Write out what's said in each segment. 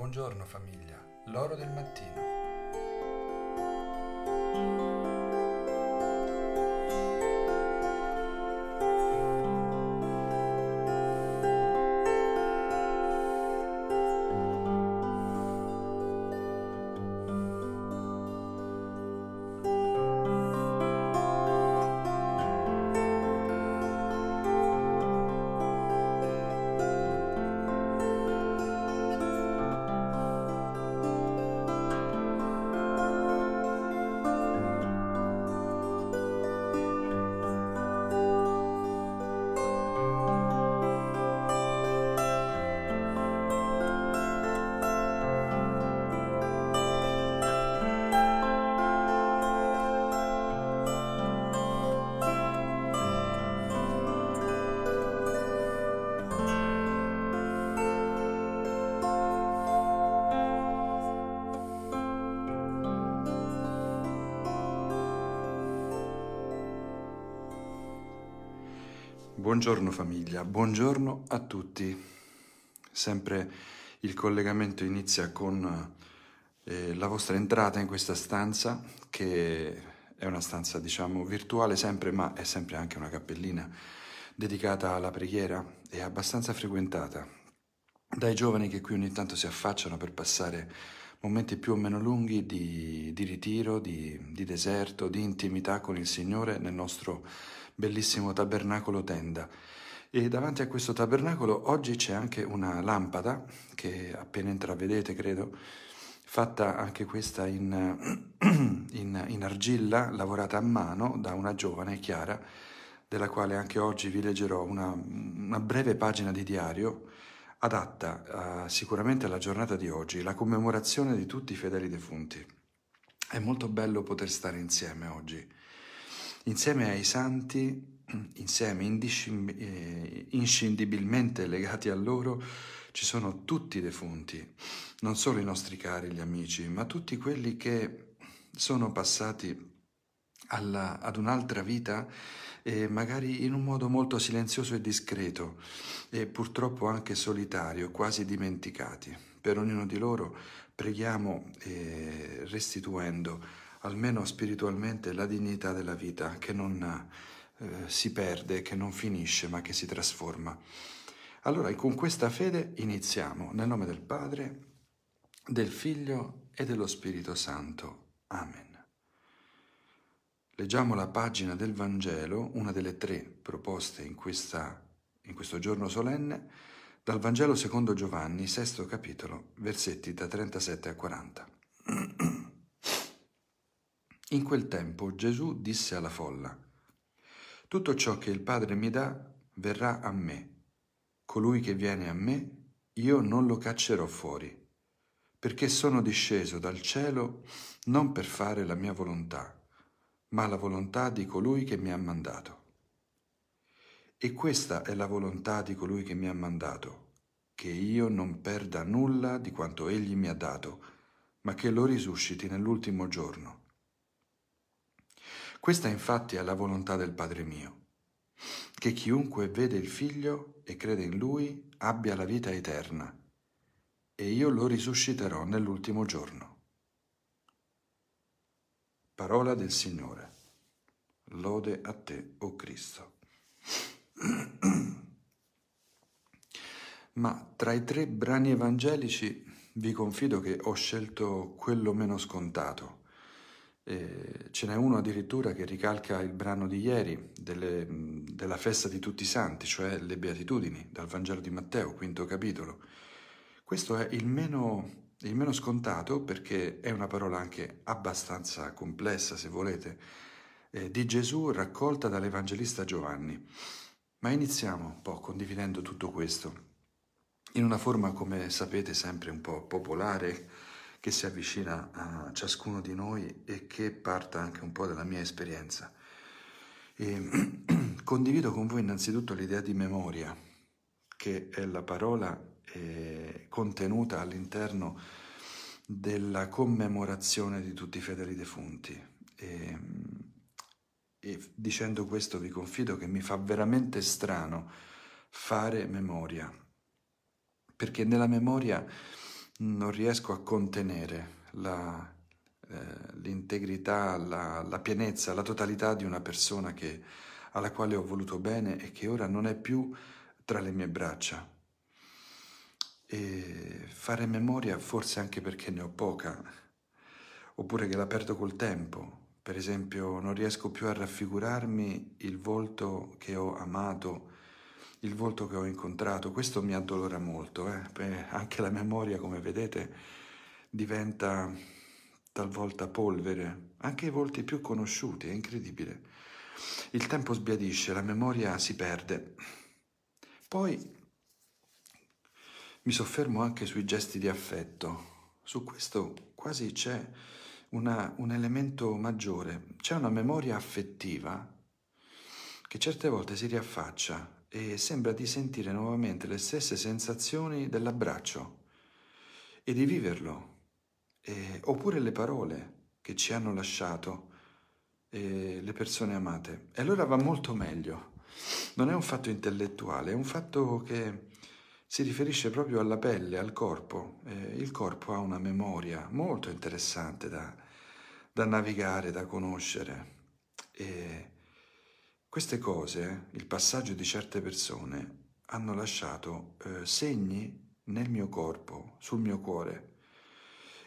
Buongiorno famiglia, l'oro del mattino. Buongiorno famiglia, buongiorno a tutti. Sempre il collegamento inizia con eh, la vostra entrata in questa stanza, che è una stanza diciamo virtuale sempre, ma è sempre anche una cappellina dedicata alla preghiera e abbastanza frequentata dai giovani che qui ogni tanto si affacciano per passare momenti più o meno lunghi di, di ritiro, di, di deserto, di intimità con il Signore nel nostro bellissimo tabernacolo tenda. E davanti a questo tabernacolo oggi c'è anche una lampada che appena intravedete, credo, fatta anche questa in, in, in, argilla, lavorata a mano da una giovane, Chiara, della quale anche oggi vi leggerò una, una breve pagina di diario adatta uh, sicuramente alla giornata di oggi, la commemorazione di tutti i fedeli defunti. È molto bello poter stare insieme oggi insieme ai santi, insieme eh, inscindibilmente legati a loro, ci sono tutti i defunti, non solo i nostri cari, gli amici, ma tutti quelli che sono passati alla, ad un'altra vita e magari in un modo molto silenzioso e discreto e purtroppo anche solitario, quasi dimenticati. Per ognuno di loro preghiamo eh, restituendo almeno spiritualmente, la dignità della vita che non eh, si perde, che non finisce, ma che si trasforma. Allora, con questa fede iniziamo, nel nome del Padre, del Figlio e dello Spirito Santo. Amen. Leggiamo la pagina del Vangelo, una delle tre proposte in, questa, in questo giorno solenne, dal Vangelo secondo Giovanni, sesto capitolo, versetti da 37 a 40. In quel tempo Gesù disse alla folla, Tutto ciò che il Padre mi dà verrà a me. Colui che viene a me, io non lo caccerò fuori, perché sono disceso dal cielo non per fare la mia volontà, ma la volontà di colui che mi ha mandato. E questa è la volontà di colui che mi ha mandato, che io non perda nulla di quanto egli mi ha dato, ma che lo risusciti nell'ultimo giorno. Questa infatti è la volontà del Padre mio, che chiunque vede il Figlio e crede in Lui abbia la vita eterna, e io lo risusciterò nell'ultimo giorno. Parola del Signore. Lode a te, o oh Cristo. Ma tra i tre brani evangelici vi confido che ho scelto quello meno scontato eh, ce n'è uno addirittura che ricalca il brano di ieri delle, della festa di tutti i santi, cioè le beatitudini, dal Vangelo di Matteo, quinto capitolo. Questo è il meno, il meno scontato perché è una parola anche abbastanza complessa, se volete, eh, di Gesù raccolta dall'Evangelista Giovanni. Ma iniziamo un po' condividendo tutto questo in una forma, come sapete, sempre un po' popolare, che si avvicina a ciascuno di noi e che parta anche un po' dalla mia esperienza. E condivido con voi innanzitutto l'idea di memoria, che è la parola eh, contenuta all'interno della commemorazione di tutti i fedeli defunti. E, e dicendo questo vi confido che mi fa veramente strano fare memoria, perché nella memoria non riesco a contenere la, eh, l'integrità, la, la pienezza, la totalità di una persona che, alla quale ho voluto bene e che ora non è più tra le mie braccia. E fare memoria forse anche perché ne ho poca, oppure che la perdo col tempo. Per esempio non riesco più a raffigurarmi il volto che ho amato, il volto che ho incontrato. Questo mi addolora molto, eh? anche la memoria, come vedete, diventa talvolta polvere, anche i volti più conosciuti, è incredibile. Il tempo sbiadisce, la memoria si perde. Poi mi soffermo anche sui gesti di affetto. Su questo quasi c'è una, un elemento maggiore. C'è una memoria affettiva che certe volte si riaffaccia e sembra di sentire nuovamente le stesse sensazioni dell'abbraccio e di viverlo eh, oppure le parole che ci hanno lasciato le persone amate. E allora va molto meglio. Non è un fatto intellettuale, è un fatto che si riferisce proprio alla pelle, al corpo. Eh, il corpo ha una memoria molto interessante da, da navigare, da conoscere. E queste cose, il passaggio di certe persone, hanno lasciato eh, segni nel mio corpo, sul mio cuore.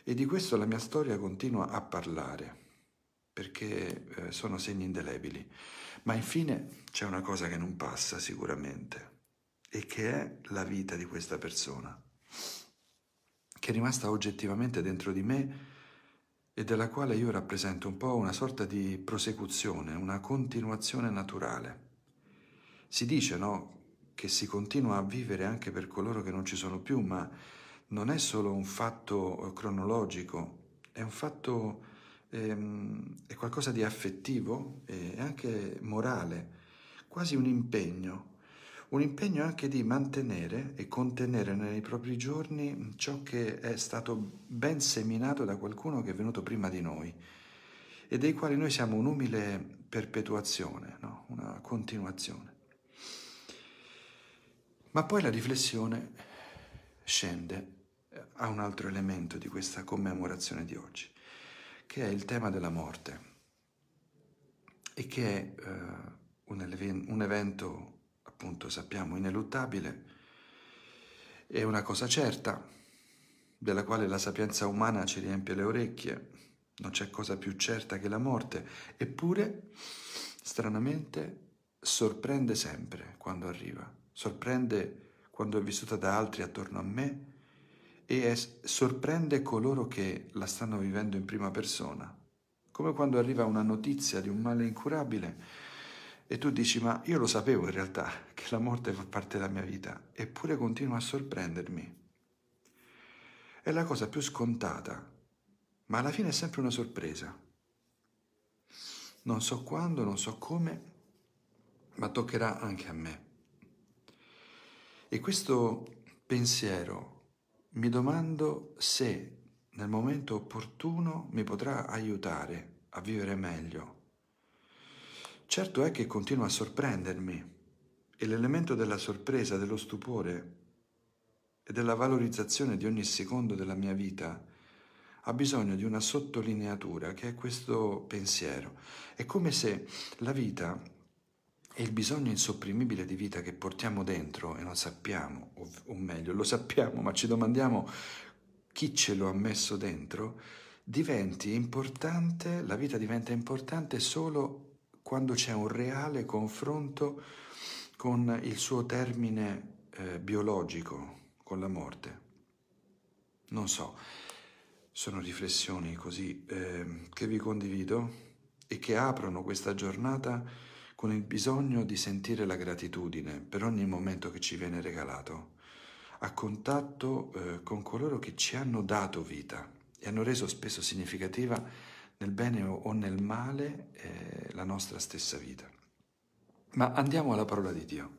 E di questo la mia storia continua a parlare, perché eh, sono segni indelebili. Ma infine c'è una cosa che non passa sicuramente, e che è la vita di questa persona, che è rimasta oggettivamente dentro di me e della quale io rappresento un po' una sorta di prosecuzione, una continuazione naturale. Si dice, no, che si continua a vivere anche per coloro che non ci sono più, ma non è solo un fatto eh, cronologico, è un fatto, ehm, è qualcosa di affettivo e anche morale, quasi un impegno, un impegno anche di mantenere e contenere nei propri giorni ciò che è stato ben seminato da qualcuno che è venuto prima di noi e dei quali noi siamo un'umile perpetuazione, no? una continuazione. Ma poi la riflessione scende a un altro elemento di questa commemorazione di oggi, che è il tema della morte e che è eh, un, un evento, appunto sappiamo, ineluttabile, è una cosa certa, della quale la sapienza umana ci riempie le orecchie, non c'è cosa più certa che la morte, eppure, stranamente, sorprende sempre quando arriva, sorprende quando è vissuta da altri attorno a me e è, sorprende coloro che la stanno vivendo in prima persona. Come quando arriva una notizia di un male incurabile e tu dici ma io lo sapevo in realtà che la morte fa parte della mia vita, eppure continua a sorprendermi. È la cosa più scontata, ma alla fine è sempre una sorpresa. Non so quando, non so come, ma toccherà anche a me. E questo pensiero mi domando se nel momento opportuno mi potrà aiutare a vivere meglio. Certo è che continua a sorprendermi e l'elemento della sorpresa, dello stupore e della valorizzazione di ogni secondo della mia vita ha bisogno di una sottolineatura che è questo pensiero. È come se la vita è il bisogno insopprimibile di vita che portiamo dentro e non sappiamo, o, o meglio, lo sappiamo, ma ci domandiamo chi ce lo ha messo dentro, diventi importante, la vita diventa importante solo quando c'è un reale confronto con il suo termine eh, biologico, con la morte. Non so, sono riflessioni così eh, che vi condivido e che aprono questa giornata con il bisogno di sentire la gratitudine per ogni momento che ci viene regalato, a contatto eh, con coloro che ci hanno dato vita e hanno reso spesso significativa nel bene o nel male eh, la nostra stessa vita. Ma andiamo alla parola di Dio.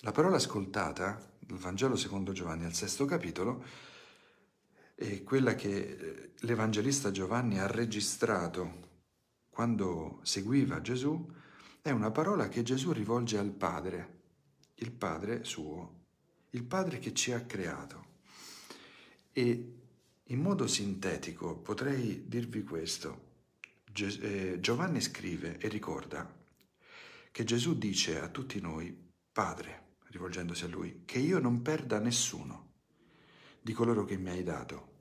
La parola ascoltata dal Vangelo secondo Giovanni al sesto capitolo è quella che eh, l'Evangelista Giovanni ha registrato quando seguiva Gesù è una parola che Gesù rivolge al Padre, il Padre suo, il Padre che ci ha creato. E in modo sintetico potrei dirvi questo. Eh, Giovanni scrive e ricorda che Gesù dice a tutti noi, Padre, rivolgendosi a lui, che io non perda nessuno di coloro che mi hai dato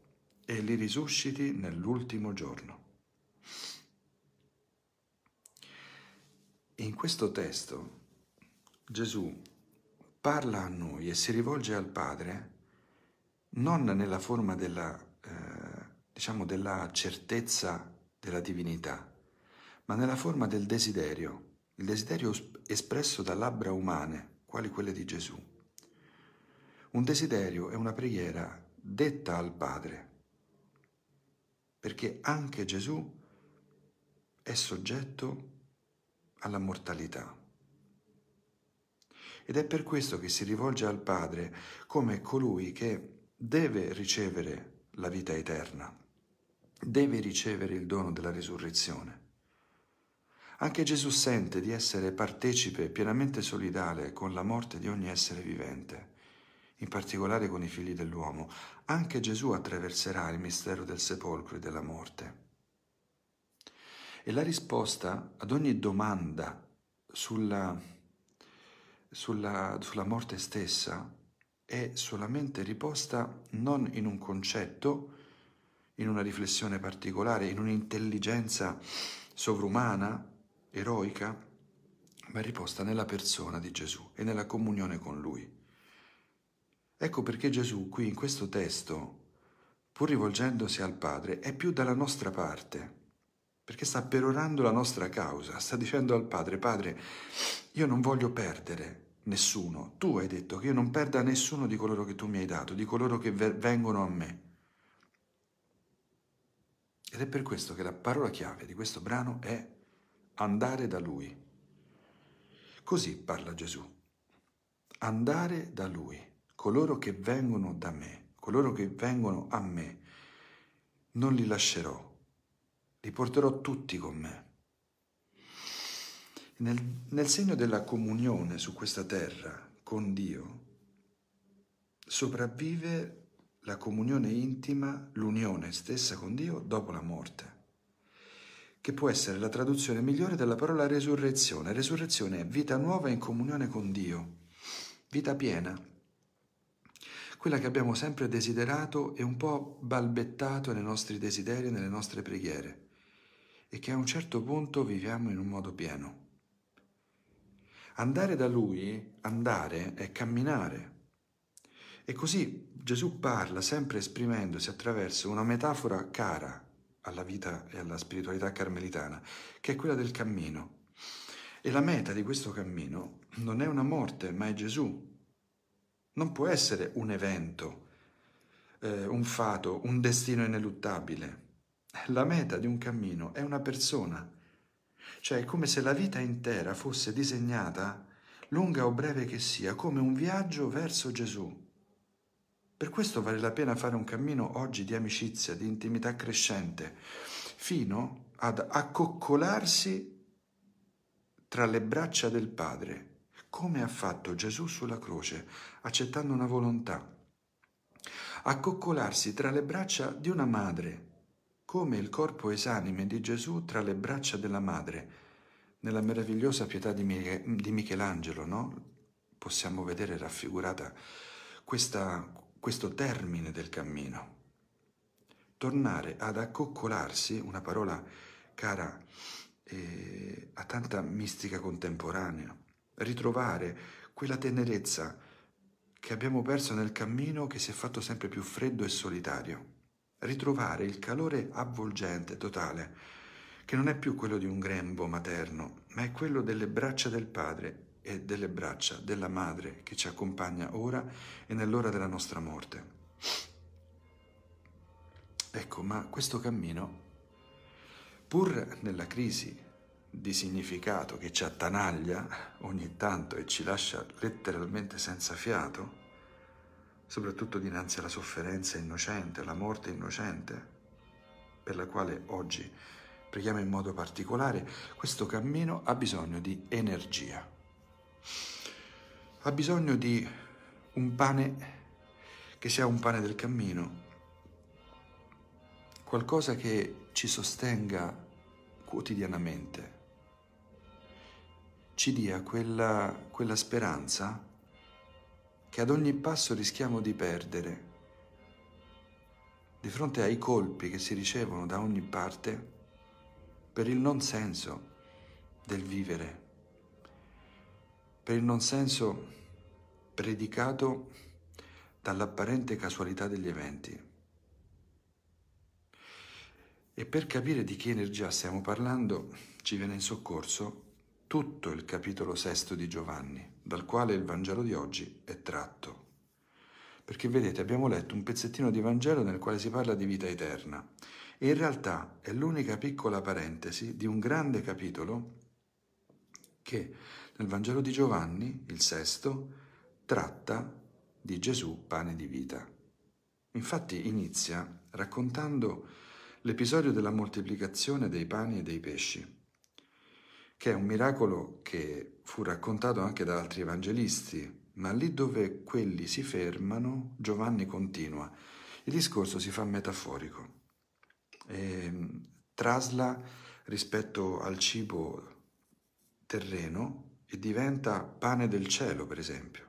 e li risusciti nell'ultimo giorno. In questo testo Gesù parla a noi e si rivolge al Padre non nella forma della, eh, diciamo, della certezza della divinità, ma nella forma del desiderio, il desiderio espresso da labbra umane, quali quelle di Gesù. Un desiderio è una preghiera detta al Padre, perché anche Gesù è soggetto alla mortalità. Ed è per questo che si rivolge al Padre come colui che deve ricevere la vita eterna, deve ricevere il dono della risurrezione. Anche Gesù sente di essere partecipe pienamente solidale con la morte di ogni essere vivente, in particolare con i figli dell'uomo. Anche Gesù attraverserà il mistero del sepolcro e della morte. E la risposta ad ogni domanda sulla, sulla, sulla morte stessa è solamente riposta non in un concetto, in una riflessione particolare, in un'intelligenza sovrumana, eroica, ma è riposta nella persona di Gesù e nella comunione con Lui. Ecco perché Gesù qui in questo testo, pur rivolgendosi al Padre, è più dalla nostra parte, perché sta perorando la nostra causa, sta dicendo al Padre, Padre, io non voglio perdere nessuno. Tu hai detto che io non perda nessuno di coloro che tu mi hai dato, di coloro che vengono a me. Ed è per questo che la parola chiave di questo brano è andare da Lui. Così parla Gesù. Andare da Lui, coloro che vengono da me, coloro che vengono a me, non li lascerò, li porterò tutti con me. Nel, nel segno della comunione su questa terra con Dio sopravvive la comunione intima, l'unione stessa con Dio dopo la morte, che può essere la traduzione migliore della parola resurrezione. Resurrezione è vita nuova in comunione con Dio, vita piena, quella che abbiamo sempre desiderato e un po' balbettato nei nostri desideri nelle nostre preghiere, e che a un certo punto viviamo in un modo pieno. Andare da lui, andare è camminare. E così Gesù parla sempre esprimendosi attraverso una metafora cara alla vita e alla spiritualità carmelitana, che è quella del cammino. E la meta di questo cammino non è una morte, ma è Gesù. Non può essere un evento, eh, un fato, un destino ineluttabile. La meta di un cammino è una persona, cioè è come se la vita intera fosse disegnata, lunga o breve che sia, come un viaggio verso Gesù. Per questo vale la pena fare un cammino oggi di amicizia, di intimità crescente, fino ad accoccolarsi tra le braccia del Padre, come ha fatto Gesù sulla croce, accettando una volontà. Accoccolarsi tra le braccia di una madre, come il corpo esanime di Gesù tra le braccia della madre. Nella meravigliosa pietà di, Michelangelo, no? possiamo vedere raffigurata questa, questo termine del cammino. Tornare ad accoccolarsi, una parola cara eh, a tanta mistica contemporanea, ritrovare quella tenerezza che abbiamo perso nel cammino che si è fatto sempre più freddo e solitario ritrovare il calore avvolgente, totale, che non è più quello di un grembo materno, ma è quello delle braccia del padre e delle braccia della madre che ci accompagna ora e nell'ora della nostra morte. Ecco, ma questo cammino, pur nella crisi di significato che ci attanaglia ogni tanto e ci lascia letteralmente senza fiato, soprattutto dinanzi alla sofferenza innocente, alla morte innocente, per la quale oggi preghiamo in modo particolare, questo cammino ha bisogno di energia, ha bisogno di un pane che sia un pane del cammino, qualcosa che ci sostenga quotidianamente, ci dia quella, quella speranza che ad ogni passo rischiamo di perdere di fronte ai colpi che si ricevono da ogni parte per il non senso del vivere, per il non senso predicato dall'apparente casualità degli eventi. E per capire di che energia stiamo parlando ci viene in soccorso tutto il capitolo sesto di Giovanni, dal quale il Vangelo di oggi è tratto. Perché vedete, abbiamo letto un pezzettino di Vangelo nel quale si parla di vita eterna e in realtà è l'unica piccola parentesi di un grande capitolo che nel Vangelo di Giovanni, il sesto, tratta di Gesù, pane di vita. Infatti inizia raccontando l'episodio della moltiplicazione dei pani e dei pesci, che è un miracolo che fu raccontato anche da altri evangelisti, ma lì dove quelli si fermano, Giovanni continua. Il discorso si fa metaforico e trasla rispetto al cibo terreno e diventa pane del cielo, per esempio.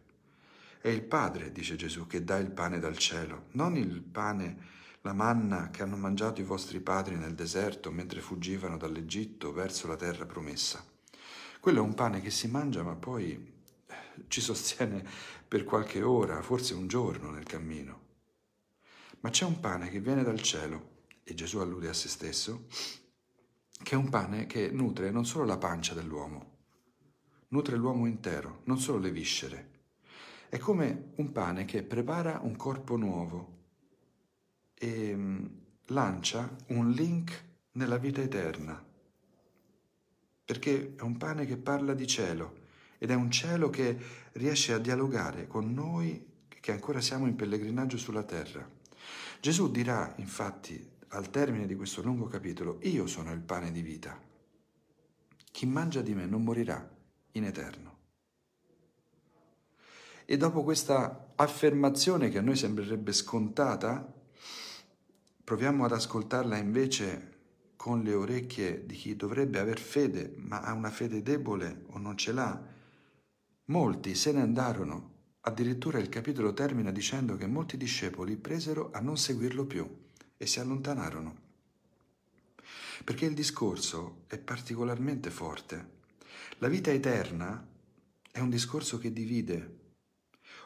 È il Padre, dice Gesù, che dà il pane dal cielo, non il pane, la manna che hanno mangiato i vostri padri nel deserto mentre fuggivano dall'Egitto verso la terra promessa. Quello è un pane che si mangia ma poi eh, ci sostiene per qualche ora, forse un giorno nel cammino. Ma c'è un pane che viene dal cielo, e Gesù allude a se stesso, che è un pane che nutre non solo la pancia dell'uomo, nutre l'uomo intero, non solo le viscere. È come un pane che prepara un corpo nuovo e mm, lancia un link nella vita eterna, perché è un pane che parla di cielo ed è un cielo che riesce a dialogare con noi che ancora siamo in pellegrinaggio sulla terra. Gesù dirà infatti al termine di questo lungo capitolo, io sono il pane di vita. Chi mangia di me non morirà in eterno. E dopo questa affermazione che a noi sembrerebbe scontata, proviamo ad ascoltarla invece con le orecchie di chi dovrebbe aver fede, ma ha una fede debole o non ce l'ha. Molti se ne andarono, addirittura il capitolo termina dicendo che molti discepoli presero a non seguirlo più e si allontanarono. Perché il discorso è particolarmente forte la vita eterna è un discorso che divide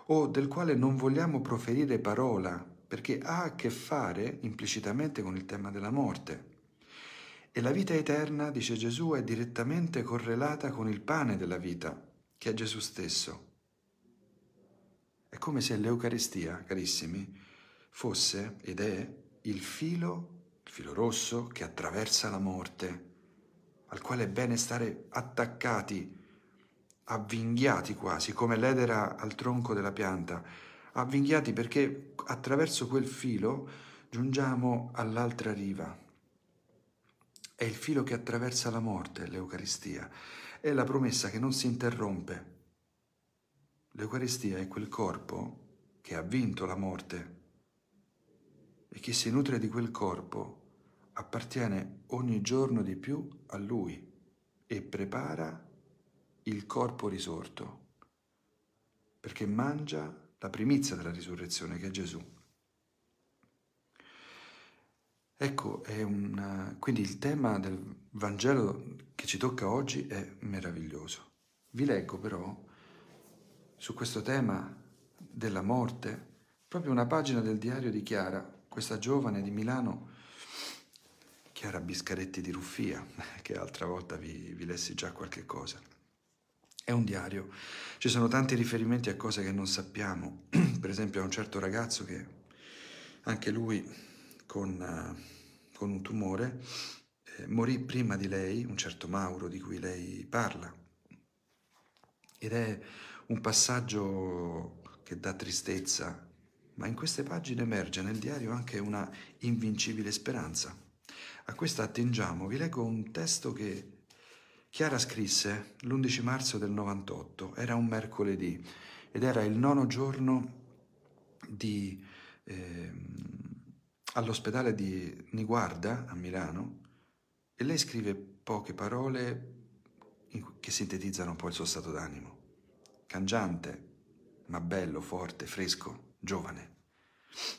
o del quale non vogliamo proferire parola perché ha a che fare implicitamente con il tema della morte. E la vita eterna, dice Gesù, è direttamente correlata con il pane della vita, che è Gesù stesso. È come se l'Eucaristia, carissimi, fosse ed è il filo, il filo rosso che attraversa la morte al quale è bene stare attaccati, avvinghiati quasi, come l'edera al tronco della pianta, avvinghiati perché attraverso quel filo giungiamo all'altra riva. È il filo che attraversa la morte, l'Eucaristia, è la promessa che non si interrompe. L'Eucaristia è quel corpo che ha vinto la morte e chi si nutre di quel corpo appartiene ogni giorno di più a Lui e prepara il corpo risorto, perché mangia la primizia della risurrezione che è Gesù. Ecco, una... quindi il tema del Vangelo che ci tocca oggi è meraviglioso. Vi leggo però su questo tema della morte proprio una pagina del diario di Chiara, questa giovane di Milano Chiara Biscaretti di Ruffia, che altra volta vi, vi lessi già qualche cosa. È un diario, ci sono tanti riferimenti a cose che non sappiamo, per esempio a un certo ragazzo che anche lui con, uh, con un tumore eh, morì prima di lei, un certo Mauro di cui lei parla. Ed è un passaggio che dà tristezza, ma in queste pagine emerge nel diario anche una invincibile speranza. A questa attingiamo. Vi leggo un testo che Chiara scrisse l'11 marzo del 98. Era un mercoledì ed era il nono giorno di, eh, all'ospedale di Niguarda a Milano e lei scrive poche parole che sintetizzano un po' il suo stato d'animo. Cangiante, ma bello, forte, fresco, giovane,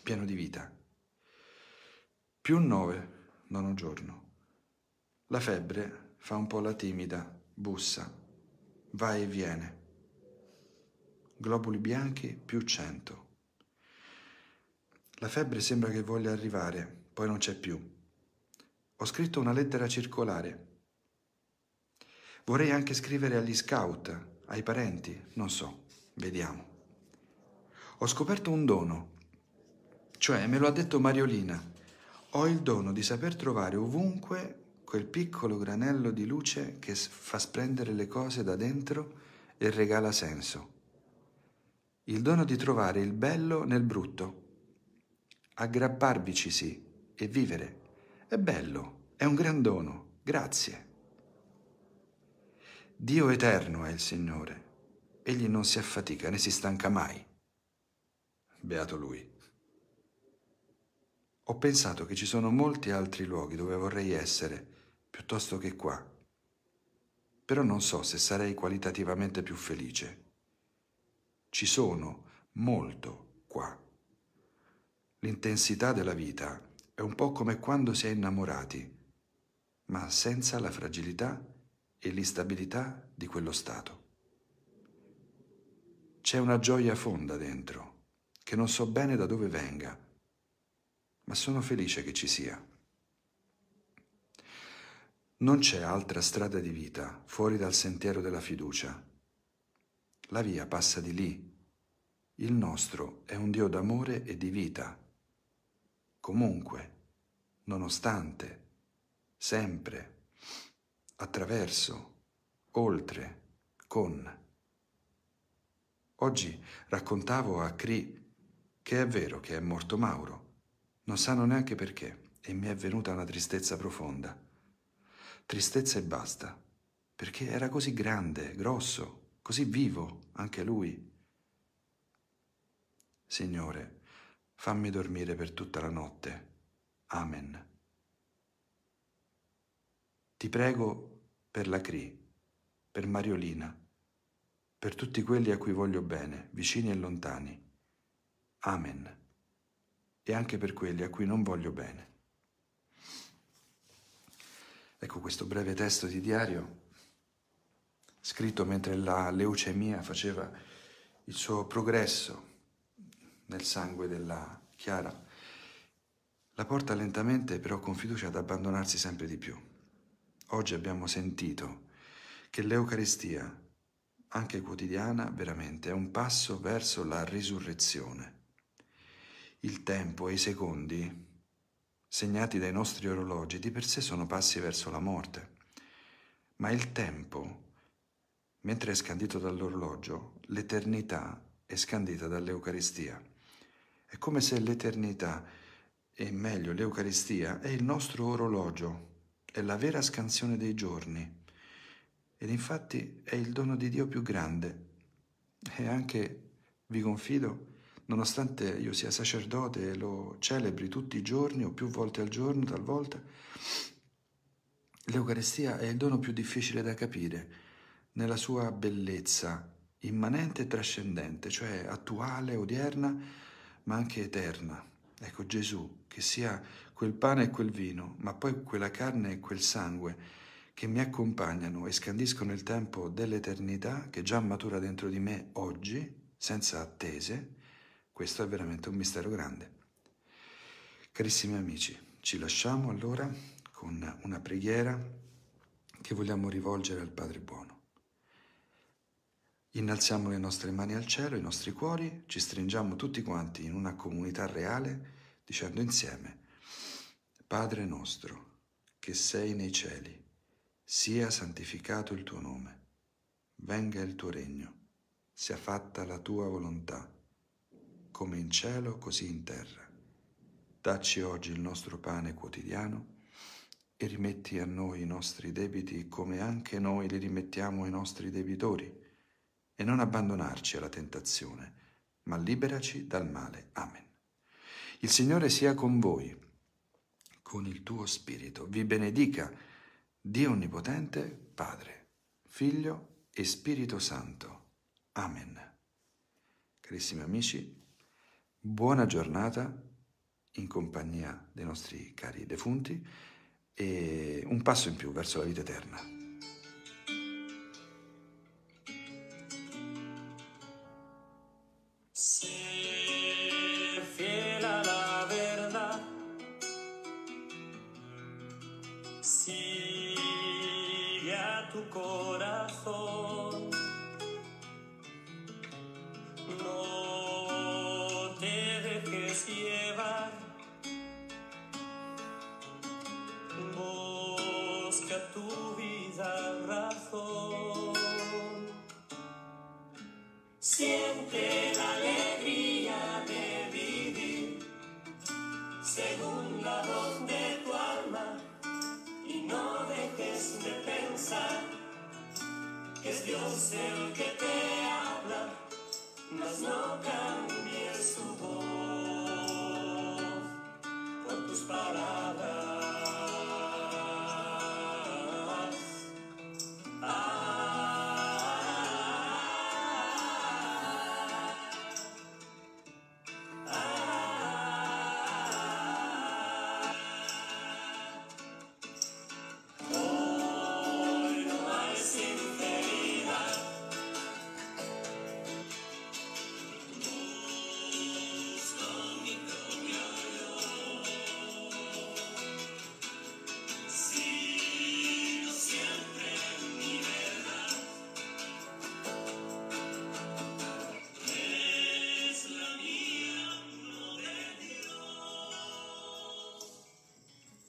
pieno di vita. Più nove, nono giorno. La febbre fa un po' la timida, bussa, va e viene. Globuli bianchi più cento. La febbre sembra che voglia arrivare, poi non c'è più. Ho scritto una lettera circolare. Vorrei anche scrivere agli scout, ai parenti, non so, vediamo. Ho scoperto un dono, cioè me lo ha detto Mariolina. Ho il dono di saper trovare ovunque quel piccolo granello di luce che fa splendere le cose da dentro e regala senso. Il dono di trovare il bello nel brutto. Aggrapparvici sì e vivere. È bello, è un gran dono. Grazie. Dio eterno è il Signore. Egli non si affatica né si stanca mai. Beato Lui. Ho pensato che ci sono molti altri luoghi dove vorrei essere piuttosto che qua. Però non so se sarei qualitativamente più felice. Ci sono molto qua. L'intensità della vita è un po' come quando si è innamorati, ma senza la fragilità e l'instabilità di quello stato. C'è una gioia fonda dentro, che non so bene da dove venga, ma sono felice che ci sia. Non c'è altra strada di vita fuori dal sentiero della fiducia. La via passa di lì. Il nostro è un Dio d'amore e di vita. Comunque, nonostante, sempre, attraverso, oltre, con. Oggi raccontavo a Cri che è vero che è morto Mauro. Non sanno neanche perché e mi è venuta una tristezza profonda tristezza e basta, perché era così grande, grosso, così vivo anche lui. Signore, fammi dormire per tutta la notte. Amen. Ti prego per la Cri, per Mariolina, per tutti quelli a cui voglio bene, vicini e lontani. Amen. E anche per quelli a cui non voglio bene. Ecco questo breve testo di diario, scritto mentre la leucemia faceva il suo progresso nel sangue della Chiara, la porta lentamente però con fiducia ad abbandonarsi sempre di più. Oggi abbiamo sentito che l'Eucaristia, anche quotidiana, veramente è un passo verso la risurrezione. Il tempo e i secondi segnati dai nostri orologi, di per sé sono passi verso la morte. Ma il tempo, mentre è scandito dall'orologio, l'eternità è scandita dall'Eucaristia. È come se l'eternità, e meglio l'Eucaristia, è il nostro orologio, è la vera scansione dei giorni. Ed infatti è il dono di Dio più grande. E anche, vi confido, nonostante io sia sacerdote e lo celebri tutti i giorni o più volte al giorno talvolta, l'Eucaristia è il dono più difficile da capire nella sua bellezza immanente e trascendente, cioè attuale, odierna, ma anche eterna. Ecco Gesù, che sia quel pane e quel vino, ma poi quella carne e quel sangue che mi accompagnano e scandiscono il tempo dell'eternità che già matura dentro di me oggi, senza attese, questo è veramente un mistero grande. Carissimi amici, ci lasciamo allora con una preghiera che vogliamo rivolgere al Padre Buono. Innalziamo le nostre mani al cielo, i nostri cuori, ci stringiamo tutti quanti in una comunità reale dicendo insieme, Padre nostro, che sei nei cieli, sia santificato il tuo nome, venga il tuo regno, sia fatta la tua volontà come in cielo, così in terra. Dacci oggi il nostro pane quotidiano e rimetti a noi i nostri debiti come anche noi li rimettiamo ai nostri debitori, e non abbandonarci alla tentazione, ma liberaci dal male. Amen. Il Signore sia con voi, con il tuo spirito. Vi benedica Dio Onnipotente, Padre, Figlio e Spirito Santo. Amen. Carissimi amici, buona giornata in compagnia dei nostri cari defunti e un passo in più verso la vita eterna.